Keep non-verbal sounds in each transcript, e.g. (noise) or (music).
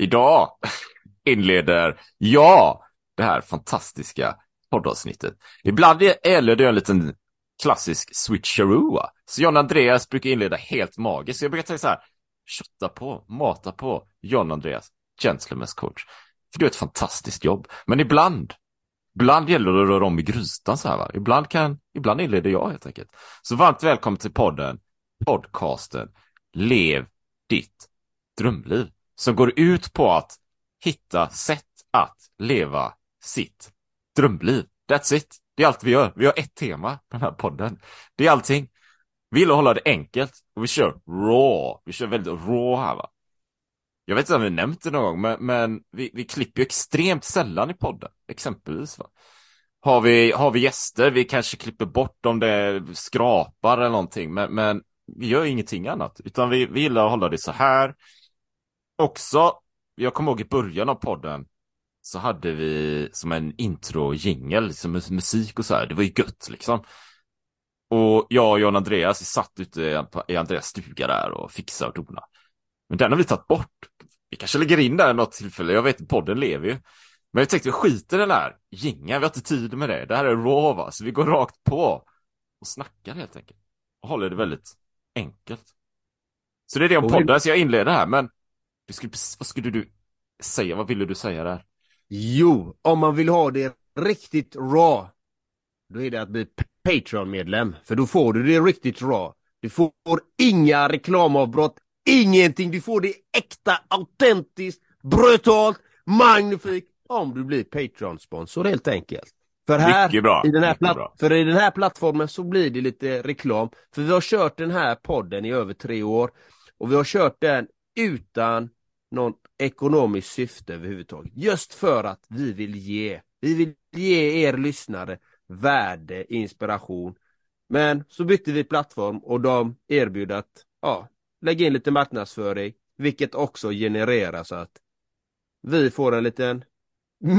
Idag inleder jag det här fantastiska poddavsnittet. Ibland gäller det en liten klassisk switcheroo. Så John Andreas brukar inleda helt magiskt. Så jag brukar säga så här, kötta på, mata på John Andreas, Gentlemen's coach. För du har ett fantastiskt jobb. Men ibland, ibland gäller det att röra om i grytan så här va. Ibland kan, ibland inleder jag helt enkelt. Så varmt välkommen till podden, podcasten Lev ditt drömliv. Som går ut på att hitta sätt att leva sitt drömliv. That's it. Det är allt vi gör. Vi har ett tema på den här podden. Det är allting. Vi gillar att hålla det enkelt och vi kör raw. Vi kör väldigt raw här va. Jag vet inte om vi nämnt det någon gång, men, men vi, vi klipper ju extremt sällan i podden, exempelvis. Va? Har, vi, har vi gäster, vi kanske klipper bort om det skrapar eller någonting, men, men vi gör ingenting annat, utan vi, vi gillar att hålla det så här. Också, jag kommer ihåg i början av podden, så hade vi som en intro-jingel, som musik och så här, det var ju gött liksom. Och jag och John Andreas satt ute i Andreas stuga där och fixade och dona. Men den har vi tagit bort. Vi kanske lägger in den något tillfälle, jag vet podden lever ju. Men jag tänkte vi skiter i den här jingeln, vi har inte tid med det. Det här är raw va, så vi går rakt på och snackar helt enkelt. Och håller det väldigt enkelt. Så det är det om podden, så jag inleder här, men du skulle, vad skulle du säga, vad ville du säga där? Jo, om man vill ha det riktigt raw, då är det att bli Patreon-medlem. För då får du det riktigt raw. Du får inga reklamavbrott, ingenting. Du får det äkta, autentiskt, brutalt, magnifikt om du blir Patreon-sponsor helt enkelt. För här, bra, i den här platt, för i den här plattformen så blir det lite reklam. För vi har kört den här podden i över tre år och vi har kört den utan något ekonomiskt syfte överhuvudtaget. Just för att vi vill ge, vi vill ge er lyssnare värde, inspiration. Men så bytte vi plattform och de erbjöd att ja, lägga in lite marknadsföring, vilket också genererar så att vi får en liten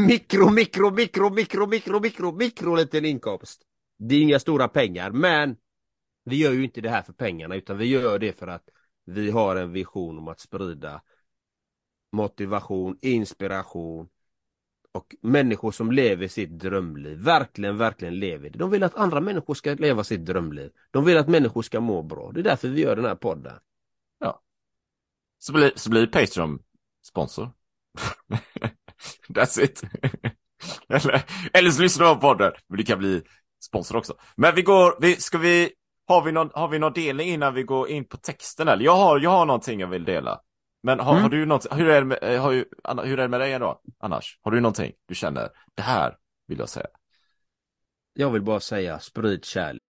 mikro, mikro, mikro, mikro, mikro, mikro, mikro liten inkomst. Det är inga stora pengar, men vi gör ju inte det här för pengarna, utan vi gör det för att vi har en vision om att sprida motivation, inspiration och människor som lever sitt drömliv, verkligen, verkligen lever det. De vill att andra människor ska leva sitt drömliv. De vill att människor ska må bra. Det är därför vi gör den här podden. Ja. Så blir, så blir Patreon sponsor. (laughs) That's it. (laughs) eller, eller så lyssnar du på podden, men du kan bli sponsor också. Men vi går, vi, ska vi, har vi någon, har vi någon delning innan vi går in på texten eller? Jag har, jag har någonting jag vill dela. Men har, mm. har du något, hur är, det med, eh, har, hur är det med dig då, annars? Har du någonting du känner, det här vill jag säga? Jag vill bara säga, sprid kärlek.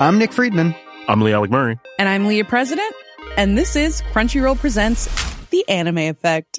I'm Nick Friedman. I'm Lee Alec Murray. And I'm Leah President. And this is Crunchyroll Presents The Anime Effect.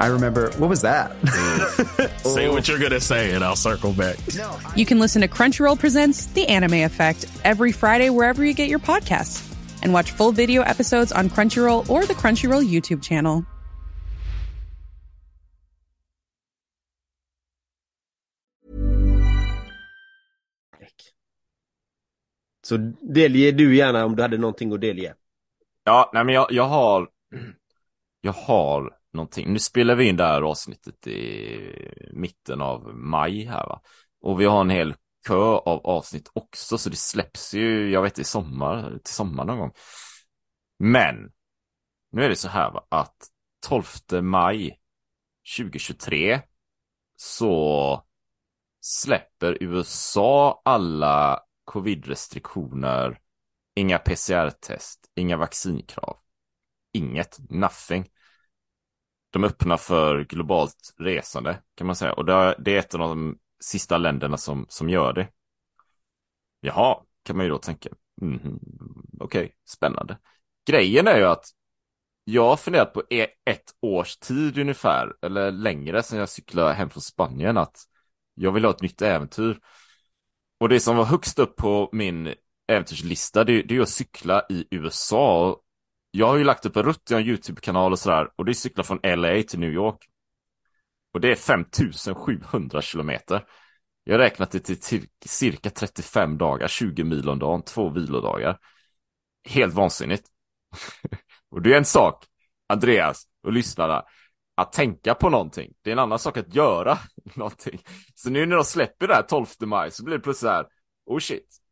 I remember, what was that? Mm. say what you're going to say, and I'll circle back. You can listen to Crunchyroll Presents The Anime Effect every Friday wherever you get your podcasts, and watch full video episodes on Crunchyroll or the Crunchyroll YouTube channel. Så delge du gärna om du hade någonting att delge. Ja, nej men jag, jag har jag har någonting. Nu spelar vi in det här avsnittet i mitten av maj här va. Och vi har en hel kö av avsnitt också så det släpps ju, jag vet i sommar, till sommar någon gång. Men nu är det så här va, att 12 maj 2023 så släpper USA alla covid-restriktioner, inga PCR-test, inga vaccinkrav, inget, nothing de öppnar för globalt resande kan man säga. Och det är ett av de sista länderna som, som gör det. Jaha, kan man ju då tänka. Mm, Okej, okay, spännande. Grejen är ju att jag har funderat på e- ett års tid ungefär, eller längre, sedan jag cyklade hem från Spanien, att jag vill ha ett nytt äventyr. Och det som var högst upp på min äventyrslista, det, det är att cykla i USA. Jag har ju lagt upp en rutt i en YouTube-kanal och sådär, och det är cyklar från LA till New York. Och det är 5700 kilometer. Jag har räknat det till, till cirka 35 dagar, 20 mil om dagen, två vilodagar. Helt vansinnigt. (laughs) och det är en sak, Andreas och lyssnarna, att tänka på någonting. Det är en annan sak att göra (laughs) någonting. Så nu när de släpper det här 12 maj så blir det plötsligt så här, oh shit.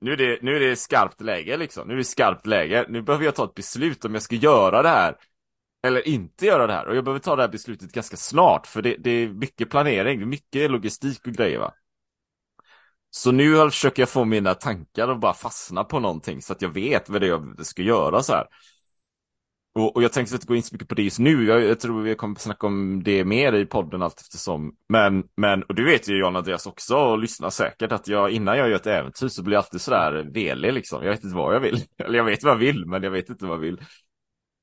Nu är, det, nu är det skarpt läge liksom. Nu är det skarpt läge. Nu behöver jag ta ett beslut om jag ska göra det här eller inte göra det här. Och jag behöver ta det här beslutet ganska snart, för det, det är mycket planering, mycket logistik och grejer va. Så nu försöker jag få mina tankar att bara fastna på någonting så att jag vet vad det är jag ska göra så här. Och, och jag tänkte inte gå in så mycket på det just nu, jag, jag tror vi kommer att snacka om det mer i podden allt eftersom. Men, men, och du vet ju John Andreas också och lyssnar säkert att jag innan jag gör ett äventyr så blir jag alltid sådär velig liksom. Jag vet inte vad jag vill. (laughs) Eller jag vet vad jag vill, men jag vet inte vad jag vill.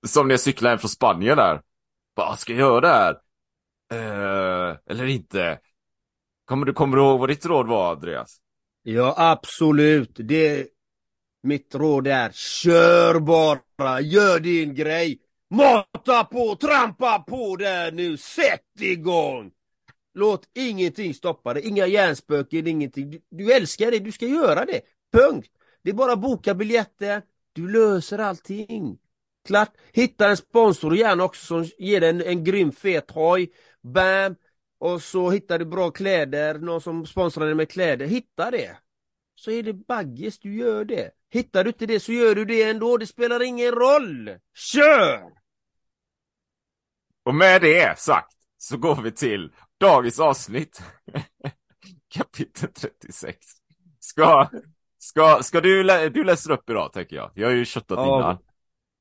Som när jag cyklade hem från Spanien där. Vad ah, ska jag göra där? Eh, eller inte? Kommer du, kommer du ihåg vad ditt råd var, Andreas? Ja, absolut. Det mitt råd är kör bara, gör din grej. Mata på, trampa på där nu, sätt igång! Låt ingenting stoppa dig, inga hjärnspöken, ingenting. Du, du älskar det, du ska göra det. Punkt. Det är bara att boka biljetter, du löser allting. Klart, hitta en sponsor gärna också som ger dig en, en grym fet hoj. Bam! Och så hittar du bra kläder, någon som sponsrar dig med kläder. Hitta det! Så är det baggis, du gör det. Hittar du inte det så gör du det ändå, det spelar ingen roll. Kör! Och med det sagt så går vi till dagens avsnitt. (laughs) Kapitel 36. Ska, ska, ska du, lä du läser upp idag tänker jag. Jag har ju köttat ja. innan.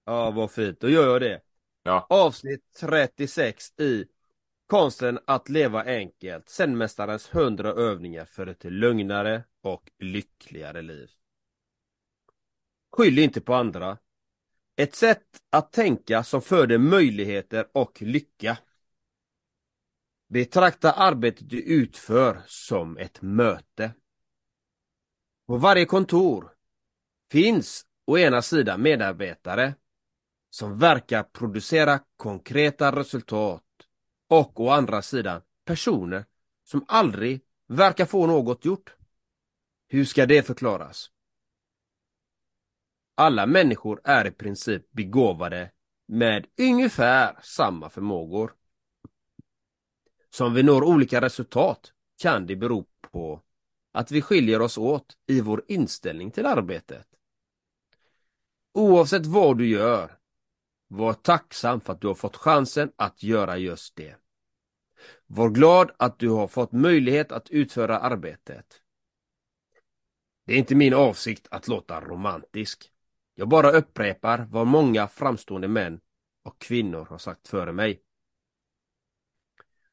Ja, vad fint. Då gör jag det. Ja. Avsnitt 36 i Konsten att leva enkelt. Zenmästarens 100 övningar för ett lugnare och lyckligare liv. Skyll inte på andra. Ett sätt att tänka som föder möjligheter och lycka. Betrakta arbetet du utför som ett möte. På varje kontor finns å ena sidan medarbetare som verkar producera konkreta resultat och å andra sidan personer som aldrig verkar få något gjort. Hur ska det förklaras? Alla människor är i princip begåvade med ungefär samma förmågor. Som vi når olika resultat kan det bero på att vi skiljer oss åt i vår inställning till arbetet. Oavsett vad du gör, var tacksam för att du har fått chansen att göra just det. Var glad att du har fått möjlighet att utföra arbetet. Det är inte min avsikt att låta romantisk. Jag bara upprepar vad många framstående män och kvinnor har sagt före mig.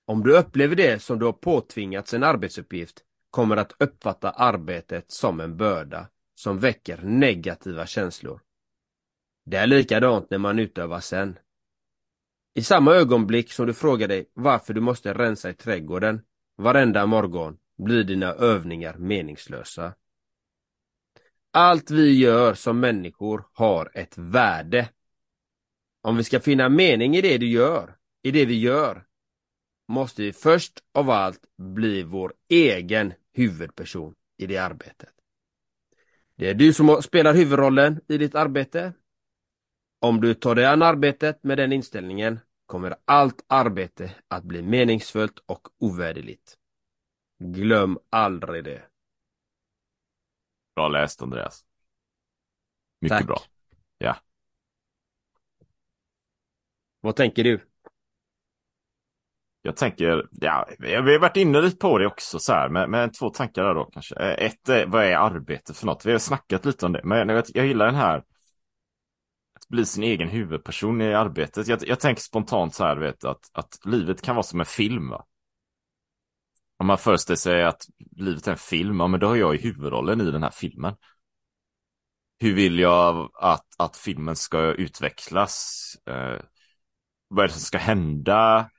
Om du upplever det som du har påtvingats en arbetsuppgift kommer att uppfatta arbetet som en börda som väcker negativa känslor. Det är likadant när man utövar sen. I samma ögonblick som du frågar dig varför du måste rensa i trädgården varenda morgon blir dina övningar meningslösa. Allt vi gör som människor har ett värde. Om vi ska finna mening i det du gör, i det vi gör, måste vi först av allt bli vår egen huvudperson i det arbetet. Det är du som spelar huvudrollen i ditt arbete. Om du tar dig an arbetet med den inställningen kommer allt arbete att bli meningsfullt och ovärderligt. Glöm aldrig det. Bra läst Andreas. Mycket Tack. bra. Ja. Vad tänker du? Jag tänker, ja, vi har varit inne lite på det också så här, med, med två tankar där då kanske. Eh, Ett, vad är arbete för något? Vi har snackat lite om det, men jag, jag gillar den här att bli sin egen huvudperson i arbetet. Jag, jag tänker spontant så här, vet, att, att livet kan vara som en film. Va? Om man föreställer sig att livet är en film, ja men då har jag i huvudrollen i den här filmen. hur vill jag att, att filmen ska utvecklas? Eh, vad är det som ska hända?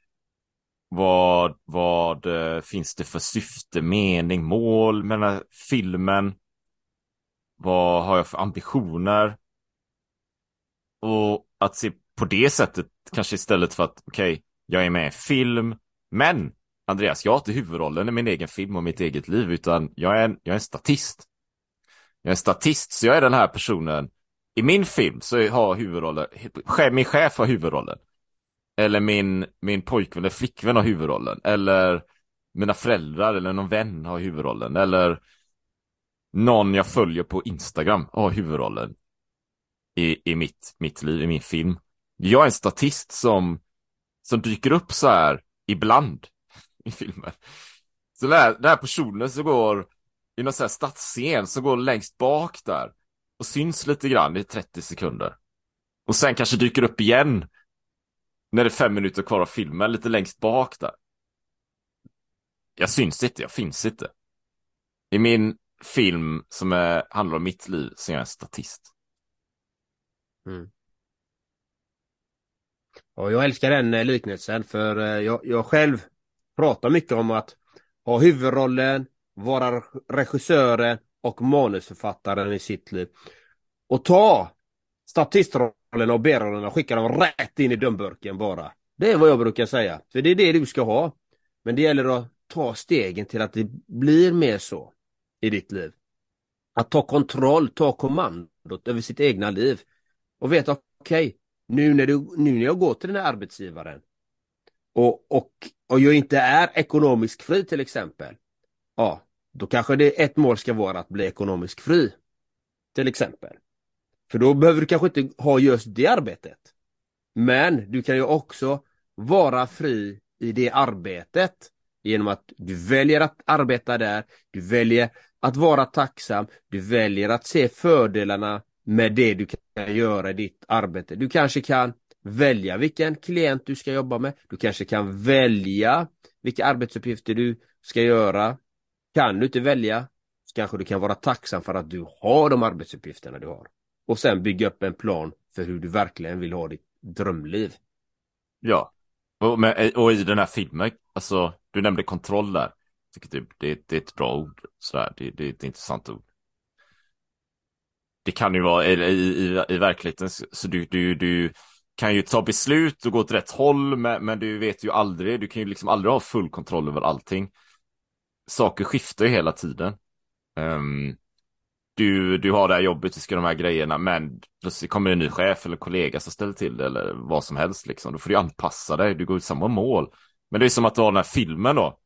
Vad, vad eh, finns det för syfte, mening, mål med den här filmen? Vad har jag för ambitioner? Och att se på det sättet, kanske istället för att, okej, okay, jag är med i film, men Andreas, jag har inte huvudrollen i min egen film och mitt eget liv, utan jag är en, jag är en statist. Jag är en statist, så jag är den här personen. I min film så har huvudrollen, min chef har huvudrollen. Eller min, min pojkvän eller flickvän har huvudrollen. Eller mina föräldrar eller någon vän har huvudrollen. Eller någon jag följer på Instagram har huvudrollen. I, i mitt, mitt liv, i min film. Jag är en statist som, som dyker upp så här ibland i filmen. Så den här, den här personen som går i någon sån här stadsscen som går längst bak där och syns lite grann i 30 sekunder. Och sen kanske dyker upp igen när det är fem minuter kvar av filmen, lite längst bak där. Jag syns inte, jag finns inte. I min film som är, handlar om mitt liv så är jag en statist. Mm. Och jag älskar den eh, liknelsen för eh, jag, jag själv pratar mycket om att ha huvudrollen, vara regissören och manusförfattaren i sitt liv. Och ta statistrollen och B-rollen och skicka dem rätt in i dömburken bara. Det är vad jag brukar säga. För det är det du ska ha. Men det gäller att ta stegen till att det blir mer så i ditt liv. Att ta kontroll, ta kommandot över sitt egna liv. Och veta, okej, okay, nu, när du, nu när jag går till den här arbetsgivaren och, och, och jag inte är ekonomisk fri till exempel. Ja, då kanske det ett mål ska vara att bli ekonomisk fri. Till exempel. För då behöver du kanske inte ha just det arbetet. Men du kan ju också vara fri i det arbetet genom att du väljer att arbeta där, du väljer att vara tacksam, du väljer att se fördelarna med det du kan göra i ditt arbete. Du kanske kan välja vilken klient du ska jobba med, du kanske kan välja vilka arbetsuppgifter du ska göra. Kan du inte välja så kanske du kan vara tacksam för att du har de arbetsuppgifterna du har. Och sen bygga upp en plan för hur du verkligen vill ha ditt drömliv. Ja, och, med, och i den här filmen, alltså du nämnde kontroll där. Tycker det, det, det är ett bra ord, sådär. Det, det är ett intressant ord. Det kan ju vara i, i, i verkligheten, så du, du, du kan ju ta beslut och gå åt rätt håll, men, men du vet ju aldrig, du kan ju liksom aldrig ha full kontroll över allting. Saker skiftar ju hela tiden. Um, du, du har det här jobbet, du ska de här grejerna, men plötsligt kommer en ny chef eller kollega som ställer till det eller vad som helst liksom. Då får du anpassa dig, du går ut samma mål. Men det är som att du har den här filmen då.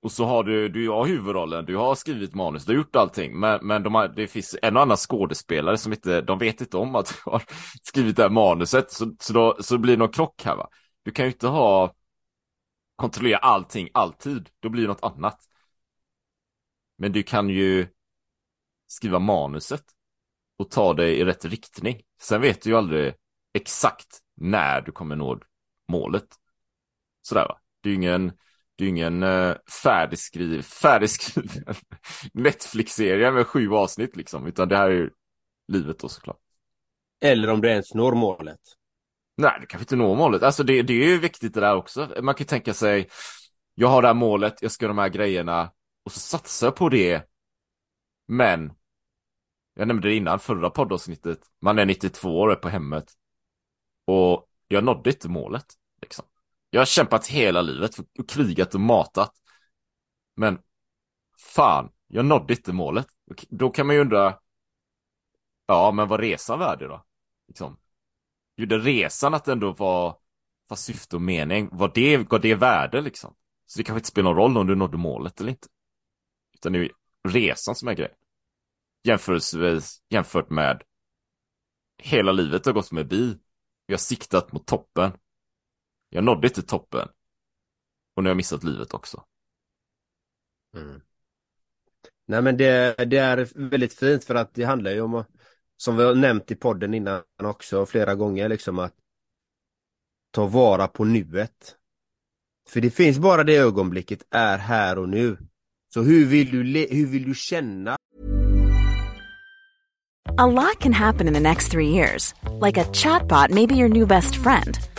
Och så har du, du har huvudrollen, du har skrivit manus, du har gjort allting. Men, men de har, det finns en och annan skådespelare som inte, de vet inte om att du har (laughs) skrivit det här manuset. Så, så, då, så blir det någon krock här va. Du kan ju inte ha, kontrollera allting alltid. Då blir det något annat. Men du kan ju skriva manuset och ta det i rätt riktning. Sen vet du ju aldrig exakt när du kommer nå målet. Sådär va. Det är ju ingen, det är ingen uh, färdigskriv, färdigskriven (laughs) Netflix-serie med sju avsnitt liksom, utan det här är ju livet då såklart. Eller om du ens når målet. Nej, du kanske inte når målet. Alltså det, det är ju viktigt det där också. Man kan ju tänka sig, jag har det här målet, jag ska göra de här grejerna och så satsar jag på det men, jag nämnde det innan förra poddavsnittet, man är 92 år på hemmet. Och jag nådde inte målet. Liksom. Jag har kämpat hela livet och krigat och matat. Men fan, jag nådde inte målet. Då kan man ju undra, ja men var resan värd då? Liksom. Gjorde resan att ändå var, var syfte och mening? Var det, var det värde liksom? Så det kanske inte spelar någon roll om du nådde målet eller inte. Utan det är resan som är grejen. Jämförelsevis jämfört med hela livet har gått med bi. Jag har siktat mot toppen. Jag nådde inte toppen. Och nu har jag missat livet också. Mm. Nej men det, det, är väldigt fint för att det handlar ju om som vi har nämnt i podden innan också flera gånger liksom att ta vara på nuet. För det finns bara det ögonblicket är här och nu. Så hur vill du, hur vill du känna? A lot can happen in the next three years. Like a chatbot may be your new best friend.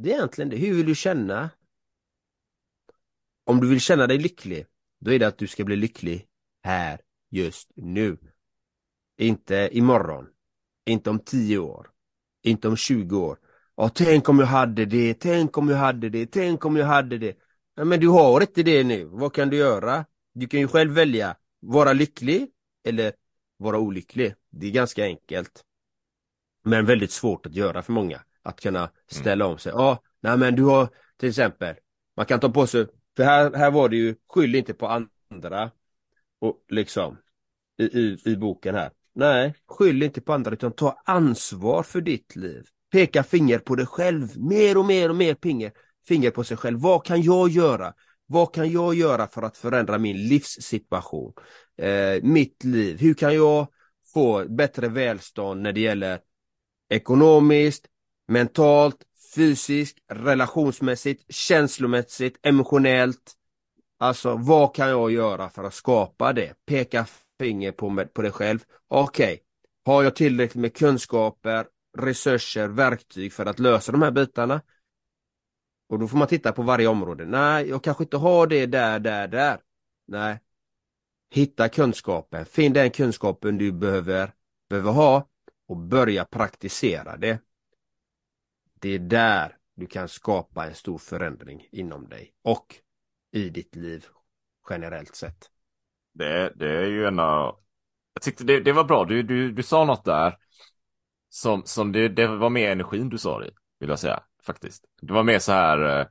Det är egentligen det. Hur vill du känna? Om du vill känna dig lycklig, då är det att du ska bli lycklig här, just nu. Inte imorgon. Inte om 10 år. Inte om 20 år. Ja, tänk om jag hade det, tänk om jag hade det, tänk om jag hade det. Ja, men du har inte det nu. Vad kan du göra? Du kan ju själv välja vara lycklig eller vara olycklig. Det är ganska enkelt. Men väldigt svårt att göra för många. Att kunna ställa om sig. Ja, nej men du har till exempel, man kan ta på sig, för här, här var det ju, skyll inte på andra. Och liksom, i, i, i boken här. Nej, skyll inte på andra utan ta ansvar för ditt liv. Peka finger på dig själv, mer och mer och mer finger, finger på sig själv. Vad kan jag göra? Vad kan jag göra för att förändra min livssituation? Eh, mitt liv? Hur kan jag få bättre välstånd när det gäller ekonomiskt, mentalt, fysiskt, relationsmässigt, känslomässigt, emotionellt. Alltså vad kan jag göra för att skapa det? Peka finger på, mig, på dig själv. Okej, okay. har jag tillräckligt med kunskaper, resurser, verktyg för att lösa de här bitarna? Och då får man titta på varje område. Nej, jag kanske inte har det där, där, där. Nej. Hitta kunskapen, finn den kunskapen du behöver, behöver ha och börja praktisera det. Det är där du kan skapa en stor förändring inom dig och i ditt liv generellt sett. Det, det är ju en av... Jag tyckte det, det var bra, du, du, du sa något där som, som det, det var mer energin du sa det, vill jag säga, faktiskt. Det var mer så här, eh,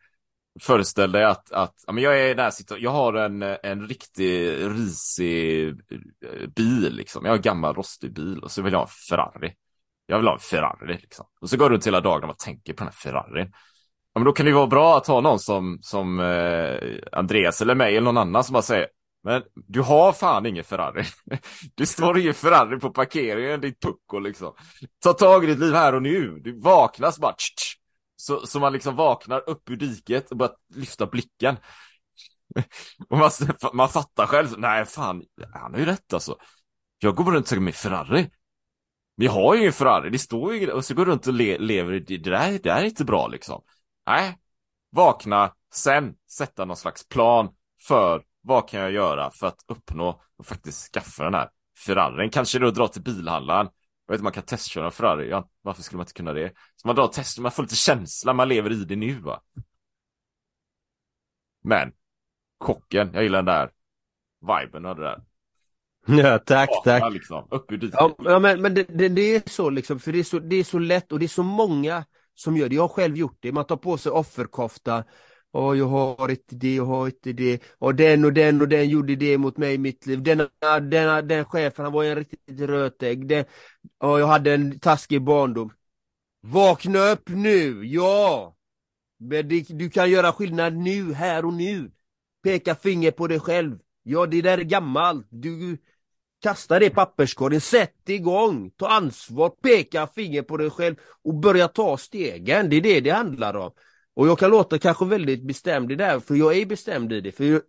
föreställ dig att, att ja, men jag är där, jag har en, en riktig risig eh, bil liksom. Jag har en gammal rostig bil och så vill jag ha en Ferrari. Jag vill ha en Ferrari liksom. Och så går du runt hela dagen och tänker på den här Ferrarin. Ja, men då kan det ju vara bra att ha någon som, som eh, Andreas eller mig eller någon annan som bara säger Men du har fan ingen Ferrari. (laughs) Du står ingen Ferrari på parkeringen, ditt pucko liksom. Ta tag i ditt liv här och nu. Du vaknas bara tsch, tsch. Så, så man liksom vaknar upp ur diket och börjar lyfta blicken. (laughs) och man, man fattar själv, nej fan, han har ju rätt alltså. Jag går runt och med Ferrari. Vi har ju ingen Ferrari, det står ju och så går runt och le, lever i det där, det där är inte bra liksom. Nej, vakna, sen sätta någon slags plan för vad kan jag göra för att uppnå och faktiskt skaffa den här Ferrarin. Kanske då dra till bilhandlaren. Jag vet man kan testköra Ferrari, ja, varför skulle man inte kunna det? Så man drar test, man får lite känsla, man lever i det nu va. Men, chocken, jag gillar den där viben och det där. (laughs) Ja, tack, tack. Liksom, upp ur ja, ja, men, men det, det, det, är så liksom, för det är så, det är så lätt och det är så många som gör det. Jag har själv gjort det, man tar på sig offerkofta. Och jag har inte det, jag har inte det. Och den och den och den gjorde det mot mig i mitt liv. Den, den, den chefen, han var en riktigt rötägg. Den, och jag hade en taskig barndom. Vakna upp nu, ja! Men det, du kan göra skillnad nu, här och nu. Peka finger på dig själv. Ja, det där är gammalt. Du, Kasta det i papperskorgen, sätt igång, ta ansvar, peka finger på dig själv och börja ta stegen. Det är det det handlar om. Och jag kan låta kanske väldigt bestämd i det här, för jag är bestämd i det. För jag,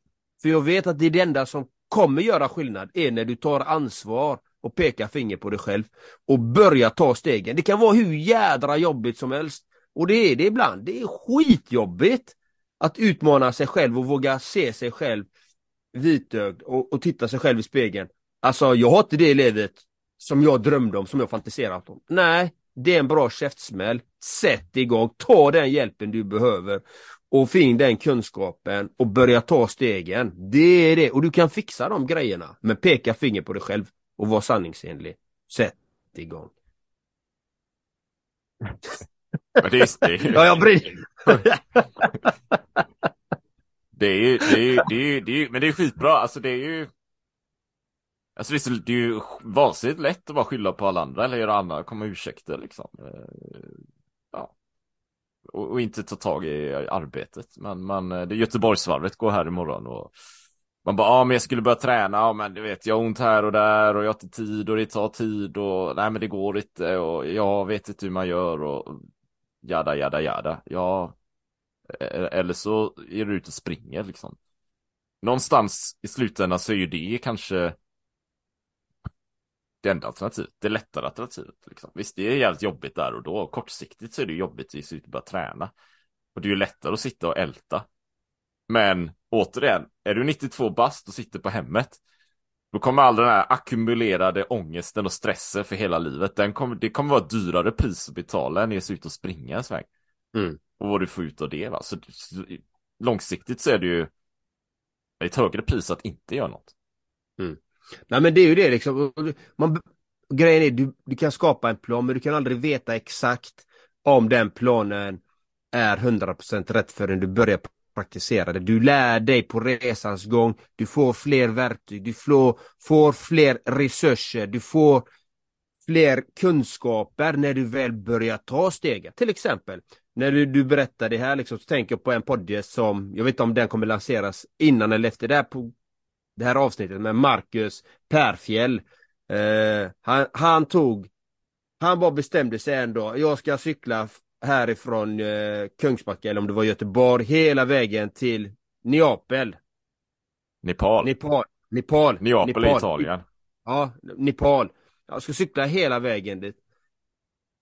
för jag vet att det är det enda som kommer göra skillnad, är när du tar ansvar och pekar finger på dig själv och börjar ta stegen. Det kan vara hur jädra jobbigt som helst. Och det är det ibland. Det är skitjobbigt att utmana sig själv och våga se sig själv vitögd och, och titta sig själv i spegeln Alltså jag har inte det livet som jag drömde om, som jag fantiserat om. Nej, det är en bra käftsmäll. Sätt igång, ta den hjälpen du behöver och finn den kunskapen och börja ta stegen. Det är det, och du kan fixa de grejerna. Men peka finger på dig själv och var sanningsenlig. Sätt igång. Men det är, ja, jag ju, det är ju, det är ju, det är ju, men det är skitbra, alltså det är ju Alltså det är, det är ju vansinnigt lätt att bara skylla på alla andra eller göra andra, komma ursäkter liksom. Eh, ja. Och, och inte ta tag i arbetet. Men man, eh, det Göteborgsvarvet går här imorgon och man bara, ja men jag skulle börja träna, ja men du vet jag har ont här och där och jag har inte tid och det tar tid och nej men det går inte och jag vet inte hur man gör och jada jada jada. Ja, eh, eller så är du ute och springer liksom. Någonstans i slutändan så är ju det kanske det enda alternativet, det lättare alternativet. Liksom. Visst, det är jävligt jobbigt där och då. Kortsiktigt så är det jobbigt i slutet att börja träna. Och det är ju lättare att sitta och älta. Men återigen, är du 92 bast och sitter på hemmet, då kommer all den här ackumulerade ångesten och stressen för hela livet, den kommer, det kommer vara dyrare pris att betala än att ge sig ut och springa en sväng. Mm. Och vad du får ut av det va. Så, långsiktigt så är det ju ett högre pris att inte göra något. Nej men det är ju det liksom. Man, grejen är du, du kan skapa en plan men du kan aldrig veta exakt om den planen är 100% rätt förrän du börjar praktisera det. Du lär dig på resans gång, du får fler verktyg, du får, får fler resurser, du får fler kunskaper när du väl börjar ta steget. Till exempel, när du, du berättar det här liksom, så tänker jag på en podd som, jag vet inte om den kommer lanseras innan eller efter det här, det här avsnittet med Marcus Perfjäll. Eh, han, han tog, han bara bestämde sig en dag, jag ska cykla härifrån eh, Kungsbacka eller om det var Göteborg hela vägen till Neapel. Nepal. Nepal. Nepal. Neapel i Italien. Ja, Nepal. Jag ska cykla hela vägen dit.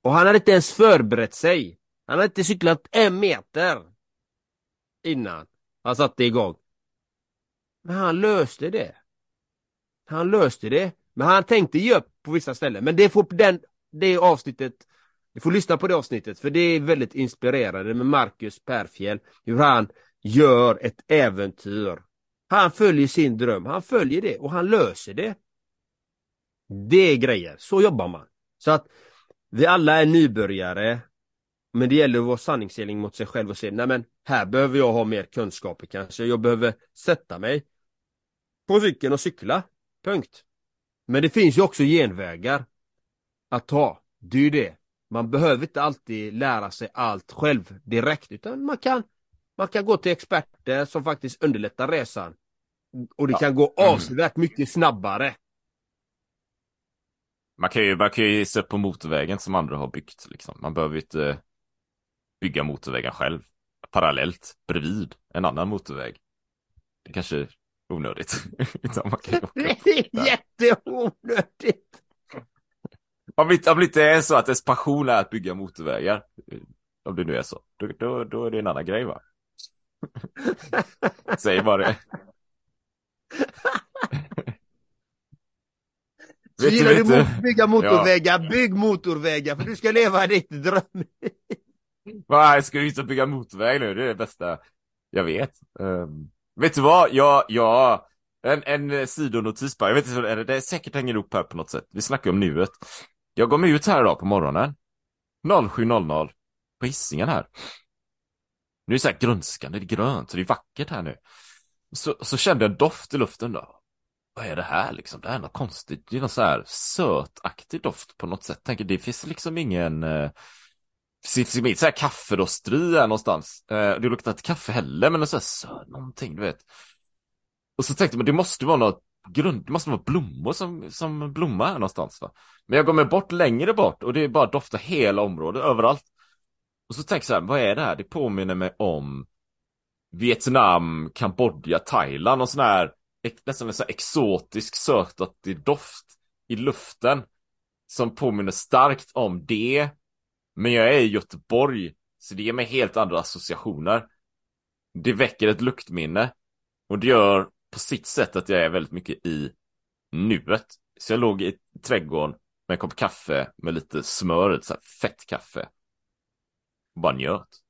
Och han hade inte ens förberett sig. Han hade inte cyklat en meter innan han satte igång. Men han löste det. Han löste det. Men han tänkte ge upp på vissa ställen. Men det får den, det avsnittet, du får lyssna på det avsnittet för det är väldigt inspirerande med Marcus Perfjäll. Hur han gör ett äventyr. Han följer sin dröm, han följer det och han löser det. Det är grejer, så jobbar man. Så att vi alla är nybörjare. Men det gäller att vara sanningsenlig mot sig själv och säga, nej men här behöver jag ha mer kunskaper kanske. Jag behöver sätta mig på cykeln och cykla. Punkt. Men det finns ju också genvägar att ta. Det är ju det. Man behöver inte alltid lära sig allt själv direkt utan man kan man kan gå till experter som faktiskt underlättar resan. Och det Ja. kan gå avsevärt mycket snabbare. Man kan ju, man kan ju se på motorvägen som andra har byggt liksom. Man behöver ju inte bygga motorvägen själv. Parallellt bredvid en annan motorväg. Det kanske onödigt. (laughs) Utan man kan Det är jätteonödigt! Om det inte- om det inte är så att ens passion är att bygga motorvägar. Om det nu är så. Då, då, då är det en annan grej va? (laughs) Säg bara det. Så Vet gillar du vet du? bygga motorvägar, bygg motorvägar för du ska leva ditt dröm. Vad, ska du inte bygga motorväg nu? Det är det bästa jag vet. Ehm, vet du vad? Jag, jag, en, en sidonotis bara. Jag vet inte, det, det är säkert hänger ihop här på något sätt. Vi snackar om nuet. Jag går mig ut här idag på morgonen. 07.00 på Hisingen här. Nu är det så här grönskande, det är grönt, så det är vackert här nu. Så, så kände jag en doft i luften då. Vad är det här liksom? Det här är något konstigt. Det är någon så här sötaktig doft på något sätt. Tänker det finns liksom ingen eh, eh, Sitter mitt så här kafferosteri här någonstans. Eh, det luktar inte kaffe heller, men så här söt någonting, du vet. Och så tänkte man, det måste vara något grund, det måste vara blommor som, som blommar här någonstans va. Men jag går mig bort längre bort och det är bara doftar hela området, överallt. Och så tänker jag så här, vad är det här? Det påminner mig om Vietnam, Kambodja, Thailand och sån här nästan en sån här exotisk sötaktig doft i luften. Som påminner starkt om det. Men jag är i Göteborg, så det ger mig helt andra associationer. Det väcker ett luktminne. Och det gör på sitt sätt att jag är väldigt mycket i nuet. Så jag låg i trädgården med en kopp kaffe med lite smör, så här fett kaffe. Och bara njöt.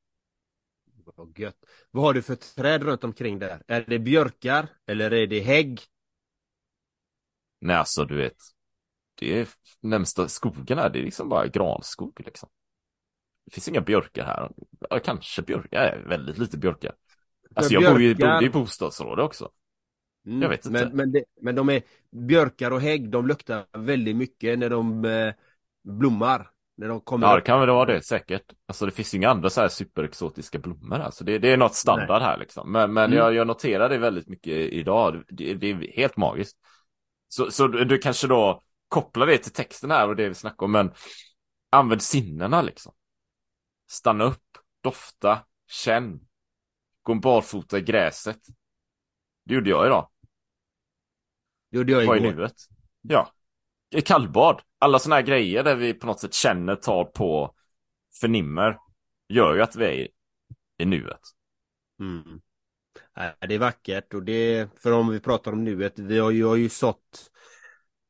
Vad gött. Vad har du för träd runt omkring där? Är det björkar eller är det hägg? Nej, alltså du vet. Det är närmsta skogen här, det är liksom bara granskog liksom. Det finns inga björkar här. Ja, kanske björkar, väldigt lite björkar. Alltså jag bor ju i björkar- bostadsområde också. Mm, Jag vet inte. Men, men, det, men de är björkar och hägg, de luktar väldigt mycket när de eh, blommar. När de kommer Ja, det kan väl vara det säkert. Alltså det finns ju inga andra så här superexotiska blommor. Alltså det, det är något standard här liksom. Men, men Mm. jag, jag noterar det väldigt mycket idag. Det, det är helt magiskt. Så, så du, du kanske då kopplar det till texten här och det vi snackar om. Men använd sinnena liksom. Stanna upp, dofta, känn. Gå barfota i gräset. Det gjorde jag idag. Det gjorde jag Var i igår. nuet. Ja. Kallbad. Alla sådana här grejer där vi på något sätt känner, tar på, förnimmer. Gör ju att vi är i, nuet. Mm. Nej, Det är vackert och det, för om vi pratar om nuet, vi har ju, har ju sått,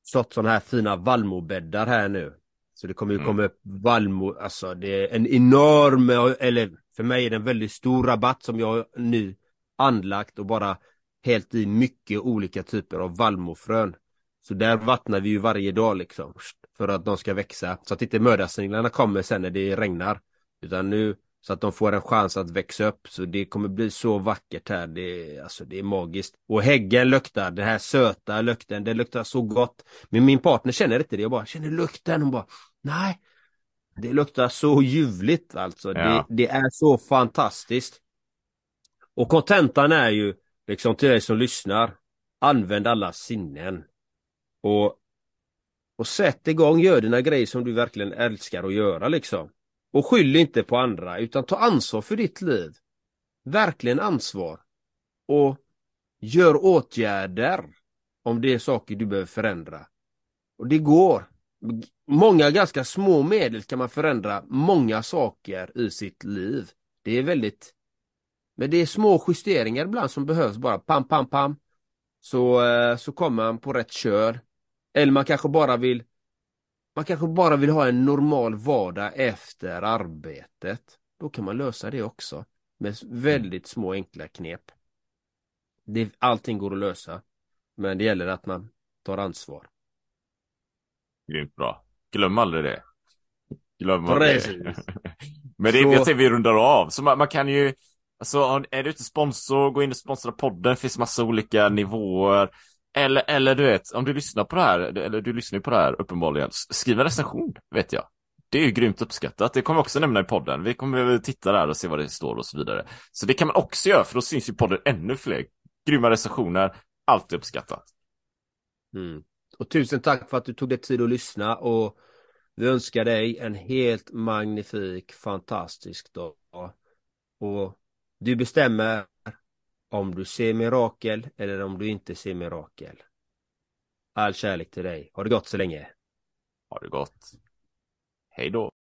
sått sådana här fina vallmobäddar här nu. Så det kommer ju Mm. komma upp vallmo, alltså det är en enorm, eller för mig är det en väldigt stor rabatt som jag nu anlagt och bara helt i mycket olika typer av vallmofrön. Så där vattnar vi ju varje dag liksom. För att de ska växa. Så att inte mördarsniglarna kommer sen när det regnar. Utan nu så att de får en chans att växa upp. Så det kommer bli så vackert här. Det, är- alltså, det är magiskt. Och häggen luktar, den här söta lukten, det luktar så gott. Men min partner känner inte det. Jag bara känner lukten. Hon bara, nej. Det luktar så ljuvligt alltså. Det, Ja. det är så fantastiskt. Och kontentan är ju, liksom till dig som lyssnar, använd alla sinnen. Och, och sätt igång, gör dina grejer som du verkligen älskar att göra liksom. Och skyll inte på andra, utan ta ansvar för ditt liv. Verkligen ansvar. Och gör åtgärder om det är saker du behöver förändra. Och det går. Många ganska små medel kan man förändra många saker i sitt liv. Det är väldigt men det är små justeringar ibland som behövs bara pam pam pam. Så, eh, så kommer man på rätt kör. Eller man kanske bara vill man kanske bara vill ha en normal vardag efter arbetet. Då kan man lösa det också. Med väldigt små enkla knep. Det, allting går att lösa. Men det gäller att man tar ansvar. Grymt bra. Glöm aldrig det. Glöm aldrig det. (laughs) Men det är, Så- jag säger vi rundar av. Så man, man kan ju, alltså är du inte sponsor, gå in och sponsra podden. Det finns massa olika nivåer. Eller, eller du vet, om du lyssnar på det här, eller du lyssnar ju på det här uppenbarligen, skriv en recension, vet jag. Det är ju grymt uppskattat. Det kommer vi också nämna i podden. Vi kommer titta där och se vad det står och så vidare. Så det kan man också göra, för då syns ju podden ännu fler. Grymma recensioner, alltid uppskattat. Mm. Och tusen tack för att du tog dig tid att lyssna och vi önskar dig en helt magnifik, fantastisk dag. Och du bestämmer om du ser mirakel eller om du inte ser mirakel. All kärlek till dig. Ha det gott så länge. Ha det gott. Hej då.